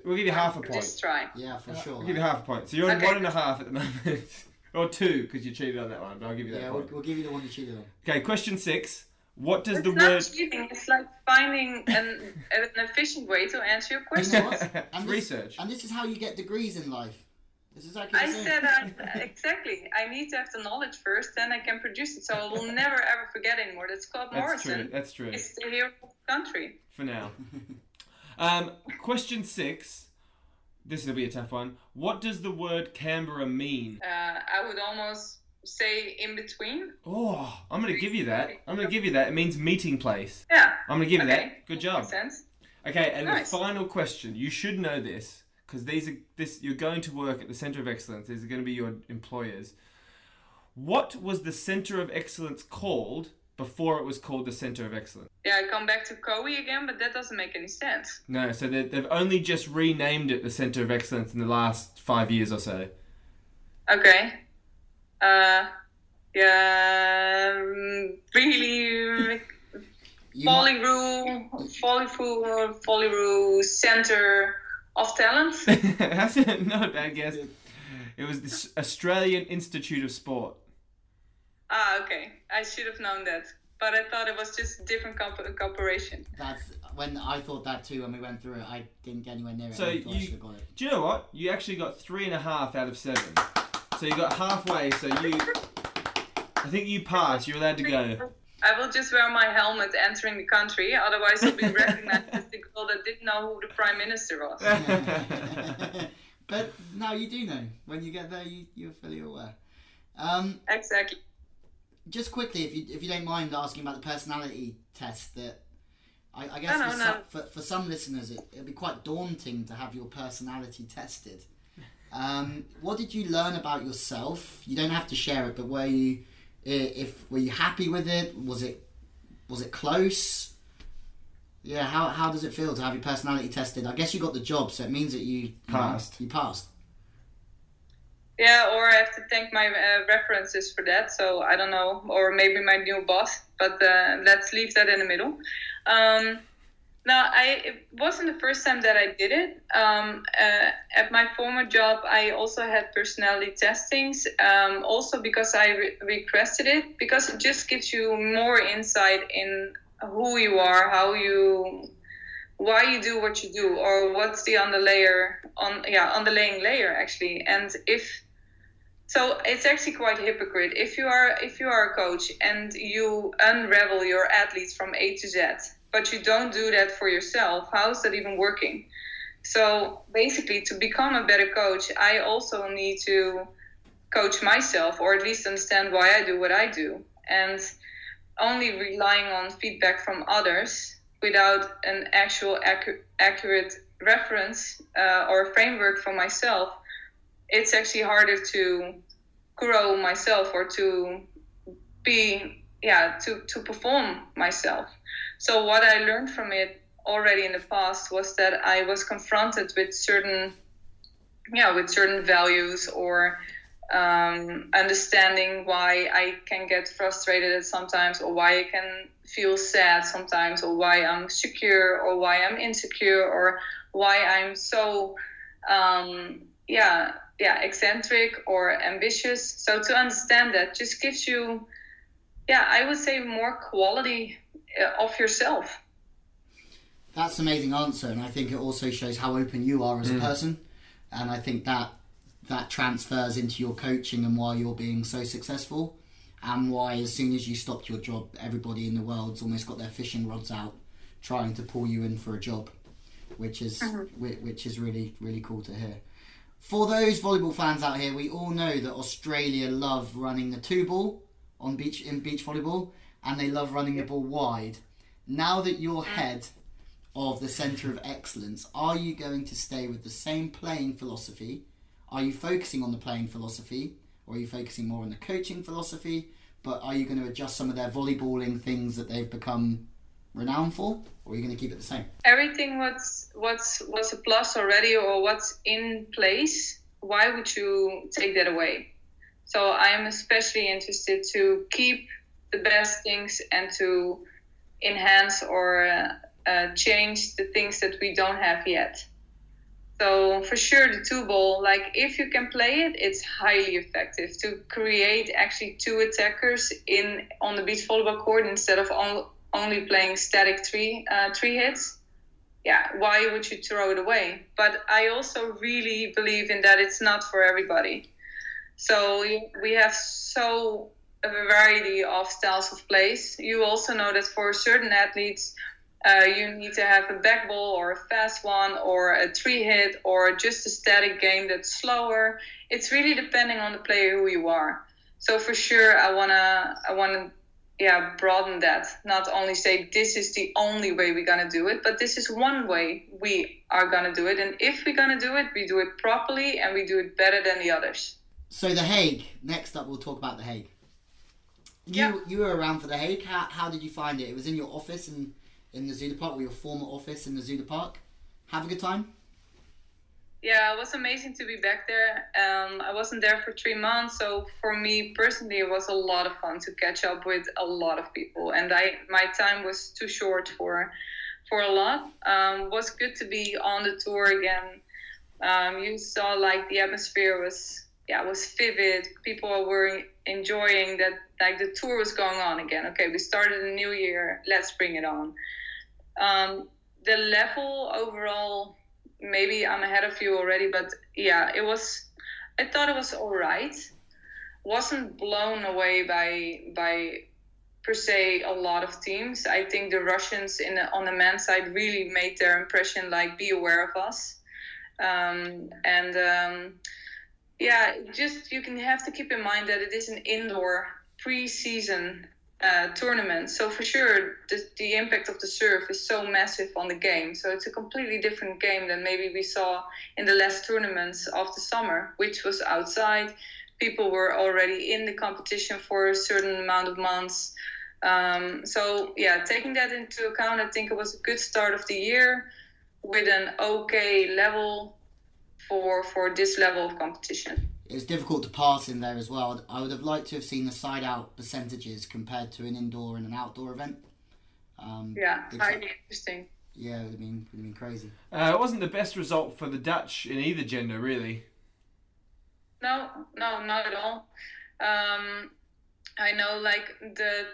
We'll give you half a point. this try. Yeah, for sure. We'll give you half a point. So you're on Okay. one and a half at the moment. or two, because you cheated on that one, but I'll give you that Yeah, we'll, we'll give you the one you cheated on. Okay, question six. What does It's the not word. cheating. It's like finding an, an efficient way to answer your You question. know And this, research. and this is how you get degrees in life. This is exactly I the said that exactly. I need to have the knowledge first, then I can produce it. So I will never ever forget anymore. That Scott That's true. That's true. is the hero of the country. For now. Um, question six. This will be a tough one. What does the word Canberra mean? Uh, I would almost say in between. Oh, I'm going to give you that. I'm going to give you that. It means meeting place. Yeah. I'm going to give you Okay. that. Good job. Makes sense. Okay, and Nice. the final question. You should know this because these are this. You're going to work at the Center of Excellence. These are going to be your employers. What was the Center of Excellence called before it was called the Center of Excellence? Yeah, I come back to Cowie again, but that doesn't make any sense. No, so they, they've only just renamed it the Center of Excellence in the last five years or so. Okay. Uh, yeah, mm, really You might- Follyru, Follyru, Follyru Center of Talent. That's not a bad guess. It was the Australian Institute of Sport. Ah, okay. I should have known that, but I thought it was just different comp- corporation. That's when I thought that too when we went through it. I didn't get anywhere near it. So I I you- got it. Do you know what? You actually got three and a half out of seven. So you got halfway. So you I think you passed. You're allowed to go. I will just wear my helmet entering the country. Otherwise, I'll be recognized as the girl that didn't know who the prime minister was. but now you do know. When you get there, you, you're fully aware. Um, exactly. Just quickly, if you if you don't mind asking about the personality test, that I, I guess No, no, for, no. Some, for for some listeners, it, it'd be quite daunting to have your personality tested. Um, what did you learn about yourself? You don't have to share it, but were you if were you happy with it? Was it was it close? Yeah, how how does it feel to have your personality tested? I guess you got the job, so it means that you you know, Passed. you passed. Yeah, or I have to thank my uh, references for that. So I don't know, or maybe my new boss. But uh, let's leave that in the middle. Um, no, I it wasn't the first time that I did it. Um, uh, at my former job, I also had personality testings. Um, also because I re- requested it because it just gives you more insight in who you are, how you, why you do what you do, or what's the underlayer on yeah underlaying layer actually. And if so it's actually quite hypocrite. If you are if you are a coach and you unravel your athletes from a to z but you don't do that for yourself how is that even working? So basically to become a better coach i also need to coach myself or at least understand why i do what i do and only relying on feedback from others without an actual accurate reference uh, or framework for myself it's actually harder to grow myself or to be yeah to to perform myself. So what i learned from it already in the past was that i was confronted with certain yeah with certain values or um, understanding why i can get frustrated at sometimes or why i can feel sad sometimes or why i'm secure or why i'm insecure or why i'm so um, yeah yeah eccentric or ambitious. So to understand that just gives you yeah i would say more quality uh, of yourself. That's an amazing answer, and I think it also shows how open you are as a person, and I think that that transfers into your coaching and why you're being so successful, and why as soon as you stopped your job, everybody in the world's almost got their fishing rods out, trying to pull you in for a job, which is whi- which is really really cool to hear. For those volleyball fans out here, we all know that Australia love running the two ball on beach in beach volleyball, and they love running the ball wide. Now that you're head of the centre of excellence, are you going to stay with the same playing philosophy? Are you focusing on the playing philosophy, or are you focusing more on the coaching philosophy? But are you going to adjust some of their volleyballing things that they've become renowned for, or are you going to keep it the same? everything what's what's what's a plus already or what's in place why would you take that away so i'm especially interested to keep the best things and to enhance or uh, uh, change the things that we don't have yet so for sure the two ball like if you can play it it's highly effective to create actually two attackers in on the beach volleyball court instead of on, only playing static three uh, three hits yeah, why would you throw it away? But I also really believe in that it's not for everybody. So we have so a variety of styles of plays. You also know that for certain athletes, uh, you need to have a back ball or a fast one or a three hit or just a static game that's slower. It's really depending on the player who you are. So for sure, I wanna I wanna yeah broaden that not only say this is the only way we're gonna do it but this is one way we are gonna do it and if we're gonna do it we do it properly and we do it better than the others So the Hague. Next up, we'll talk about the Hague. You Yeah. you were around for the Hague. How, how did you find it? It was in your office in in the Zuiderpark, or your former office in the Zuiderpark. Have a good time. Yeah it was amazing to be back there. Um, i wasn't there for three months so for me personally it was a lot of fun to catch up with a lot of people. And i my time was too short for for a lot. Um, was good to be on the tour again. Um, you saw like the atmosphere was yeah was vivid. People were enjoying that like the tour was going on again. Okay we started a new year. Let's bring it on. Um, the level overall maybe i'm ahead of you already but yeah it was i thought it was all right wasn't blown away by by per se a lot of teams. I think the Russians in the, on the men's side really made their impression. Like, be aware of us, um, and um, yeah, just you can have to keep in mind that it is an indoor pre-season uh, tournament. So for sure, the, the impact of the surf is so massive on the game. So it's a completely different game than maybe we saw in the last tournaments of the summer, which was outside. People were already in the competition for a certain amount of months. Um, so yeah, taking that into account, I think it was a good start of the year with an okay level for for this level of competition it was difficult to pass in there as well. I would have liked to have seen the side out percentages compared to an indoor and an outdoor event. Um, yeah, highly interesting. Yeah, it would have been, would have been crazy. Uh, it wasn't the best result for the Dutch in either gender, really. No, no, not at all. Um, I know, like the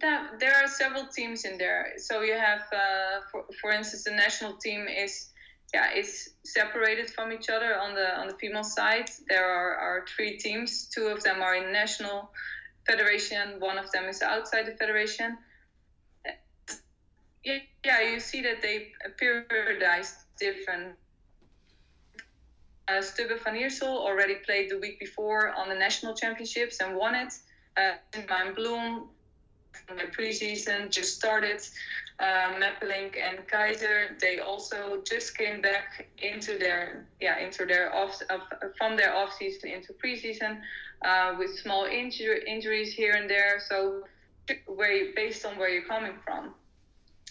that there are several teams in there. So you have, uh, for for instance, the national team is yeah, is separated from each other on the on the female side. There are, are three teams. Two of them are in national federation. One of them is outside the federation. Yeah, yeah you see that they periodize different. Uh, Stubbe van Iersel already played the week before on the national championships and won it. Uh, from the preseason just started uh, and Keizer, they also just came back into their yeah into their off uh, from their off season into preseason uh, with small injury, injuries here and there. So where you, based on where you're coming from,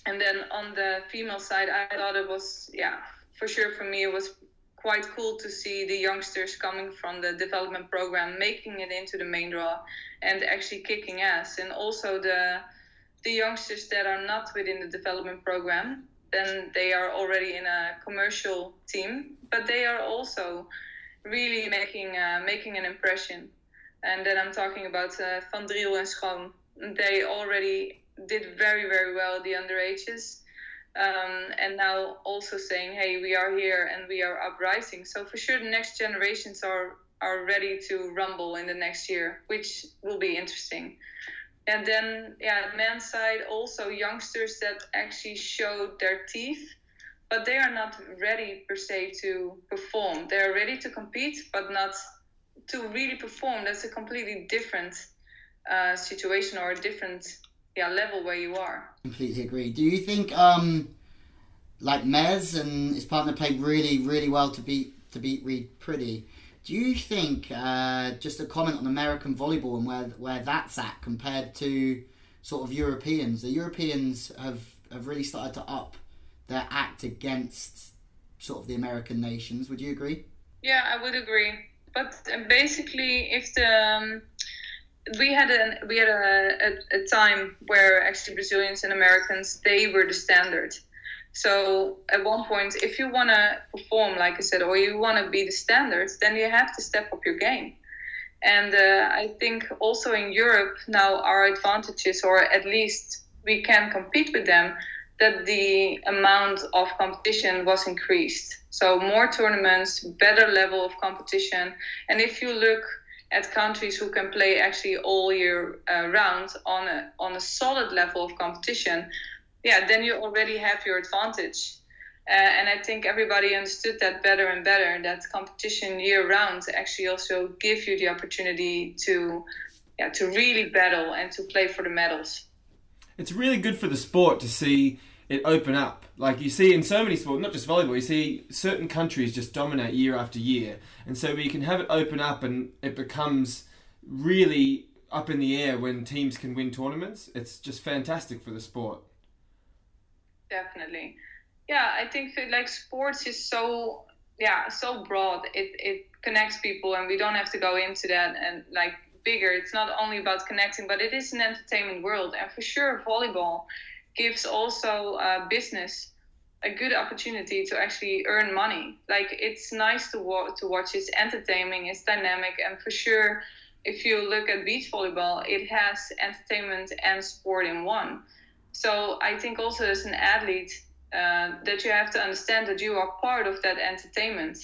and then on the female side, I thought it was yeah for sure for me it was quite cool to see the youngsters coming from the development program making it into the main draw and actually kicking ass and also the the youngsters that are not within the development program, then they are already in a commercial team, but they are also really making uh, making an impression. And then I'm talking about uh, Van Driel and Schoon. They already did very very well the underages, um, and now also saying, hey, we are here and we are uprising. So for sure, the next generations are are ready to rumble in the next year, which will be interesting. And then, yeah, men's side also youngsters that actually showed their teeth, but they are not ready per se to perform. They are ready to compete, but not to really perform. That's a completely different uh, situation or a different yeah level where you are. Completely agree. Do you think um like Mez and his partner played really really well to beat to beat Reid Priddy? Do you think uh, just a comment on American volleyball and where where that's at compared to sort of Europeans? The Europeans have have really started to up their act against sort of the American nations. Would you agree? Yeah, I would agree. But uh, basically, if the um, we had a we had a, a, a time where actually Brazilians and Americans they were the standard so at one point, if you want to perform, like I said, or you want to be the standards, then you have to step up your game. And uh, I think also in Europe now our advantages, or at least we can compete with them, that the amount of competition was increased. So more tournaments, better level of competition. And if you look at countries who can play actually all year uh, round on a, on a solid level of competition, yeah, then you already have your advantage. Uh, and I think everybody understood that better and better. That competition year round actually also give you the opportunity to, yeah, to really battle and to play for the medals. It's really good for the sport to see it open up. Like you see in so many sports, not just volleyball, you see certain countries just dominate year after year, and so we can have it open up and it becomes really up in the air when teams can win tournaments. It's just fantastic for the sport definitely. Yeah, I think like sports is so yeah so broad. It it connects people, and we don't have to go into that and like bigger. It's not only about connecting, but it is an entertainment world, and for sure, volleyball gives also uh, business a good opportunity to actually earn money. Like it's nice to wa- to watch. It's entertaining. It's dynamic, and for sure, if you look at beach volleyball, it has entertainment and sport in one. So I think also as an athlete uh, that you have to understand that you are part of that entertainment,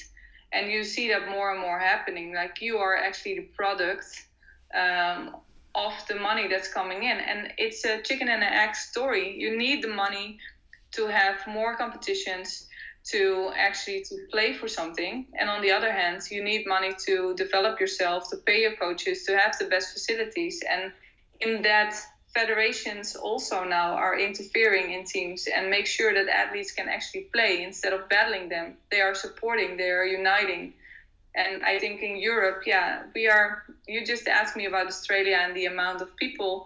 and you see that more and more happening. Like you are actually the product um, of the money that's coming in. And it's a chicken and an egg story. You need the money to have more competitions to actually to play for something and on the other hand you need money to develop yourself to pay your coaches to have the best facilities and in that federations also now are interfering in teams and make sure that athletes can actually play instead of battling them they are supporting they are uniting and i think in europe yeah we are you just asked me about australia and the amount of people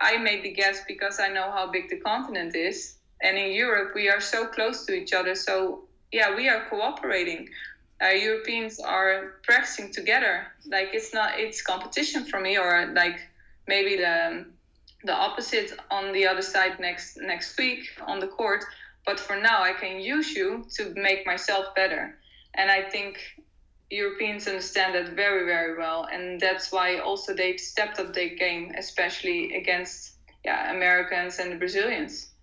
i made the guess because i know how big the continent is and in Europe we are so close to each other. So yeah, we are cooperating. Uh, Europeans are practicing together. Like it's not it's competition for me, or like maybe the the opposite on the other side next next week on the court. But for now, I can use you to make myself better, and I think Europeans understand that very very well, and that's why also they've stepped up their game, especially against yeah Americans and the Brazilians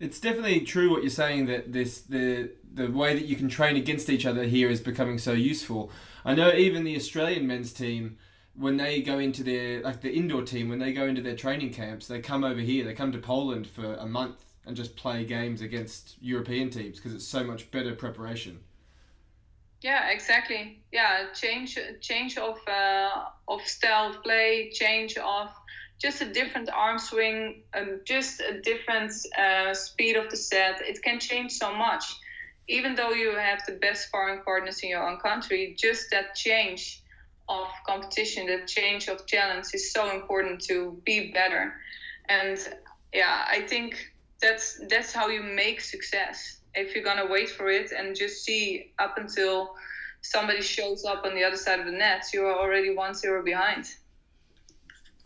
it's definitely true what you're saying that this the the way that you can train against each other here is becoming so useful. I know even the Australian men's team when they go into their like the indoor team when they go into their training camps they come over here they come to Poland for a month and just play games against European teams because it's so much better preparation. Yeah, exactly. Yeah, change change of uh, of style play, change of just a different arm swing, um, just a different uh, speed of the set. It can change so much. Even though you have the best sparring partners in your own country, just that change of competition, that change of challenge is so important to be better. And yeah, I think that's that's how you make success. If you're gonna wait for it and just see up until somebody shows up on the other side of the net, you are already one zero behind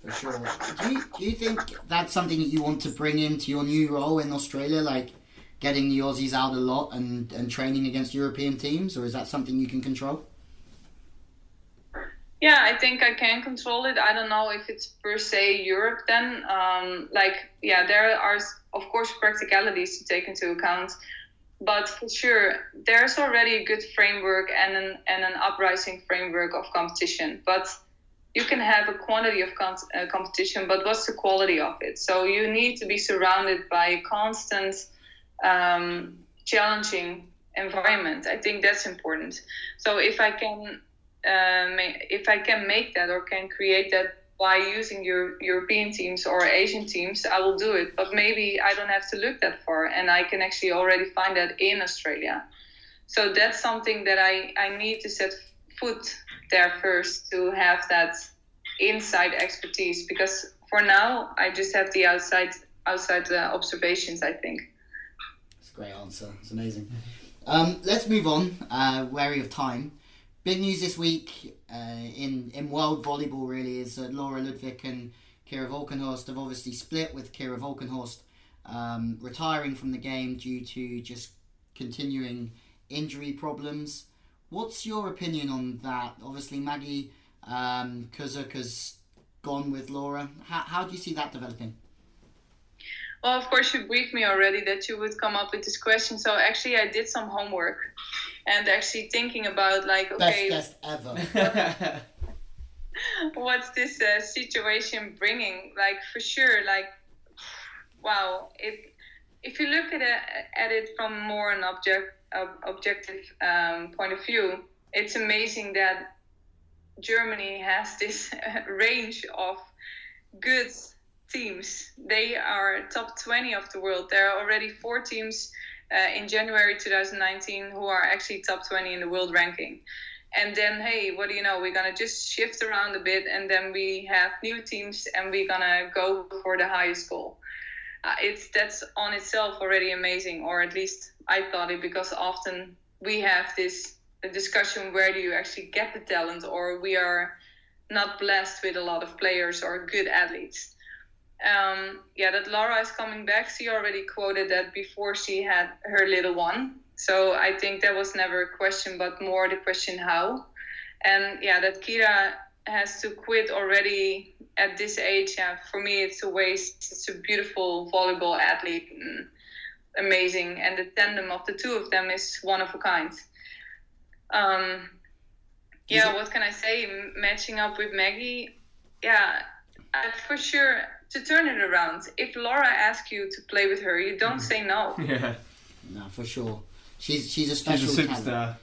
for sure. Do you, do you think that's something that you want to bring into your new role in Australia, like getting the Aussies out a lot and, and training against European teams, or is that something you can control? Yeah, I think I can control it. I don't know if it's per se Europe then. Um, like, yeah, there are, of course, practicalities to take into account. But for sure, there's already a good framework and an, and an uprising framework of competition. But you can have a quantity of con- uh, competition, but what's the quality of it? So you need to be surrounded by a constant, um, challenging environment. I think that's important. So if I can, um, if I can make that or can create that by using your European teams or Asian teams, I will do it. But maybe I don't have to look that far, and I can actually already find that in Australia. So that's something that I, I need to set foot there first to have that inside expertise because for now I just have the outside outside uh, observations. I think. That's a great answer. It's amazing. Um, let's move on. Uh, wary of time. Big news this week uh, in in world volleyball really is that Laura Ludwig and Kira Walkenhorst have obviously split with Kira Walkenhorst um, retiring from the game due to just continuing injury problems. What's your opinion on that? Obviously, Maggie um, Kozuch has gone with Laura. How, how do you see that developing? Well, of course, you briefed me already that you would come up with this question. So actually, I did some homework and actually thinking about like, okay, best guest ever. what's this uh, situation bringing? Like for sure, like wow, it if you look at it, at it from more an object uh, objective um, point of view, it's amazing that Germany has this range of good teams. They are top 20 of the world. There are already four teams uh, in January 2019 who are actually top 20 in the world ranking. And then, hey, what do you know? We're gonna just shift around a bit, and then we have new teams, and we're gonna go for the highest goal. Uh, it's that's on itself already amazing, or at least I thought it, because often we have this discussion where do you actually get the talent or we are not blessed with a lot of players or good athletes um, yeah that laura is coming back. She already quoted that before she had her little one. So i think that was never a question but more the question how. And yeah that kira has to quit already at this age yeah for me it's a waste. It's a beautiful volleyball athlete amazing. And the tandem of the two of them is one of a kind. Um, yeah, what can I say? Matching up with Maggie, yeah, uh, for sure to turn it around. If Laura asks you to play with her, you don't say no. Yeah, No, for sure. She's she's a special she's special a talent. superstar.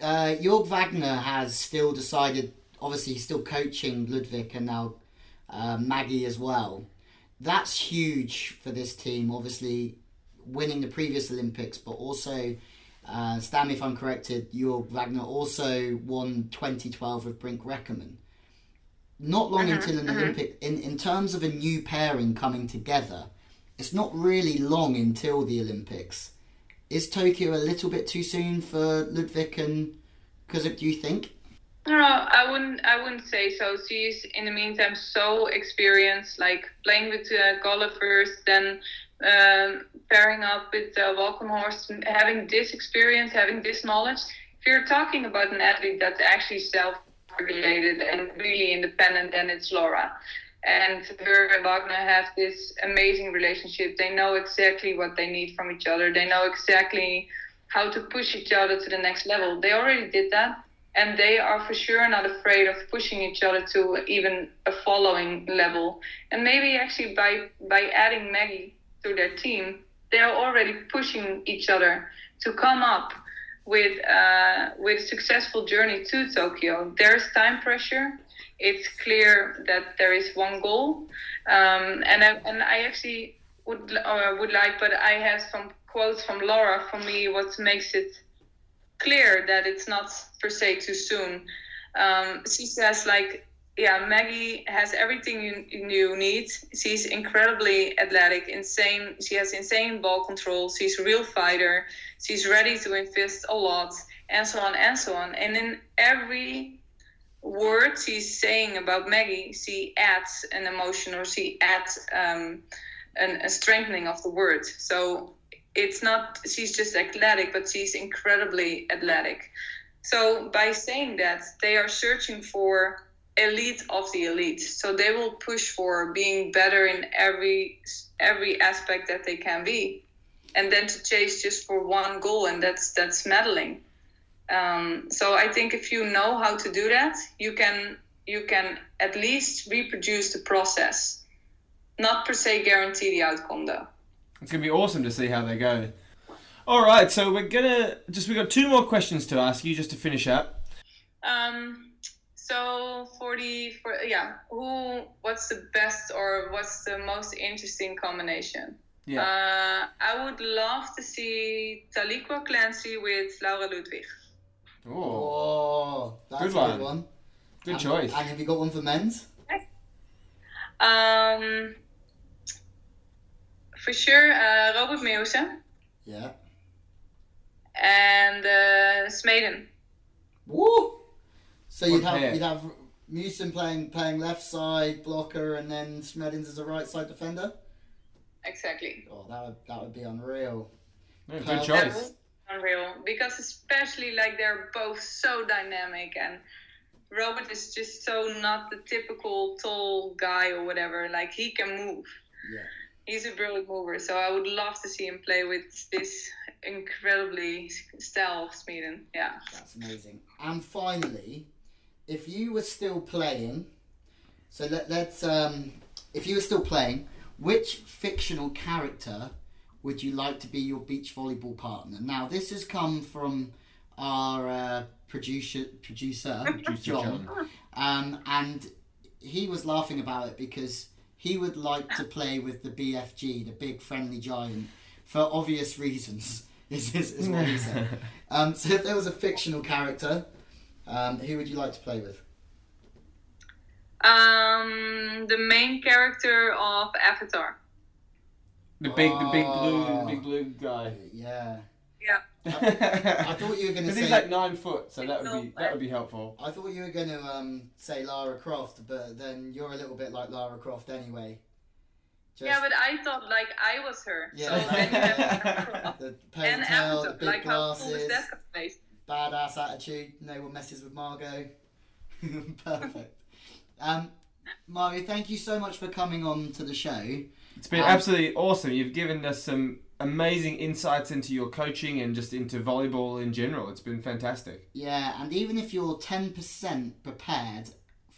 Uh, Jörg Wagner has still decided. Obviously, he's still coaching Ludwig and now uh, Maggie as well. That's huge for this team. Obviously, winning the previous Olympics, but also, uh, stand if I'm corrected. Jörg Wagner also won 2012 with Brink Reckermann. Not long until an Olympic. In in terms of a new pairing coming together, it's not really long until the Olympics. Is Tokyo a little bit too soon for Ludwig and Kozuch, do you think? No, I wouldn't. I wouldn't say so. She's in the meantime so experienced, like playing with uh, Goller first, then um, pairing up with uh, Walkenhorst, having this experience, having this knowledge. If you're talking about an athlete that's actually self-regulated and really independent, and it's Laura. And her and Wagner have this amazing relationship. They know exactly what they need from each other. They know exactly how to push each other to the next level. They already did that and they are for sure not afraid of pushing each other to even a following level. And maybe actually by by adding Maggie to their team, they are already pushing each other to come up with uh, with successful journey to Tokyo. There's time pressure. It's clear that there is one goal, um, and I, and I actually would uh, would like, but I have some quotes from Laura. For me, what makes it clear that it's not per se too soon. Um, she says like, yeah, Maggie has everything you, you need. She's incredibly athletic, insane. She has insane ball control. She's a real fighter. She's ready to invest a lot, and so on and so on. And in every word she's saying about Maggie, she adds an emotion or she adds um, an, a strengthening of the word. So it's not she's just athletic, but she's incredibly athletic. So by saying that, they are searching for elite of the elite. So they will push for being better in every every aspect that they can be, and then to chase just for one goal, and that's that's medaling. Um, so I think if you know how to do that, you can you can at least reproduce the process, not per se guarantee the outcome though. It's gonna be awesome to see how they go. All right, so we're gonna just we got two more questions to ask you just to finish up. Um, so for the for yeah, who what's the best or what's the most interesting combination? Yeah. Uh, I would love to see Taliqua Clancy with Laura Ludwig. Oh, Oh, that's Good a one. good one. good And- choice. And have you got one for men's? Um, for sure, uh, Robert Meeuwsen Yeah. and uh, Smedins. Woo! So you'd have pair? you'd have Meeuwsen playing playing left side blocker and then Smedins as a right side defender. Exactly. Oh, that would that would be unreal. Yeah, good choice. unreal because especially like they're both so dynamic and Robert is just so not the typical tall guy or whatever. Like he can move. Yeah. He's a brilliant mover, so I would love to see him play with this incredibly style of Smedins. Yeah. That's amazing. And finally, if you were still playing, so let, let's um, if you were still playing, which fictional character would you like to be your beach volleyball partner? Now, this has come from our uh, producer, producer, Producer John, John. um, and he was laughing about it because he would like to play with the BFG, the big friendly giant, for obvious reasons. Is, is, is what he said. Um, so if there was a fictional character, um, who would you like to play with? Um, the main character of Avatar. The big, the big blue, Oh. big blue guy. Yeah. Yeah. I thought you were going to Because say. he's like nine foot, so that would be that would be helpful. I thought you were going to um, say Lara Croft, but then you're a little bit like Lara Croft anyway. Just Yeah, but I thought like I was her. Yeah. So then you have the and ponytail, the big Like how cool glasses, is that combination? Badass attitude. No one messes with Margot. Perfect. Um, Mario, thank you so much for coming on to the show. It's been Um, absolutely awesome. You've given us some amazing insights into your coaching and just into volleyball in general. It's been fantastic. Yeah, and even if you're 10% prepared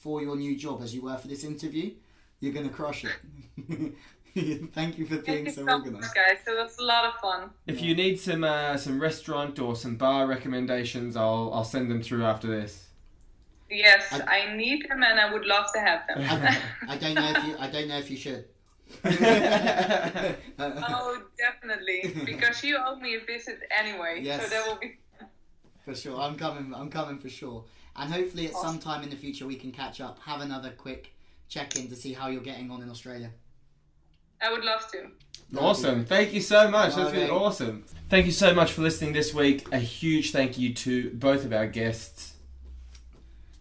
for your new job as you were for this interview. You're gonna crush it. Thank you for Thank being so so organised. guys. It was a lot of fun. If you need some uh, some restaurant or some bar recommendations, I'll I'll send them through after this. Yes, I- I, need them and I would love to have them. I, I don't know if you. I don't know if you should. oh, definitely. Because you owe me a visit anyway. Yes. So that will be. For sure, I'm coming. I'm coming for sure. And hopefully, at some time in the future, we can catch up, have another quick check in to see how you're getting on in Australia. I would love to. Awesome. Thank you so much. That's been awesome. Thank you so much for listening this week. A huge thank you to both of our guests.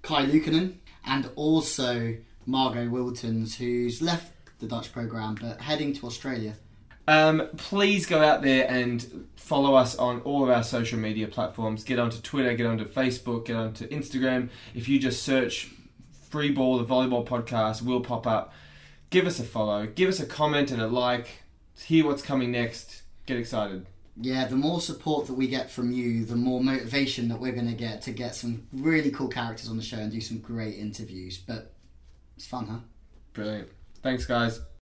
Kai Lukanen and also Margot Wiltons, who's left the Dutch program but heading to Australia. Um, please go out there and follow us on all of our social media platforms. Get onto Twitter, get onto Facebook, get onto Instagram. If you just search Free Ball, the volleyball podcast, will pop up. Give us a follow, give us a comment and a like. Hear what's coming next. Get excited. Yeah, the more support that we get from you, the more motivation that we're going to get to get some really cool characters on the show and do some great interviews. But it's fun, huh? Brilliant. Thanks, guys.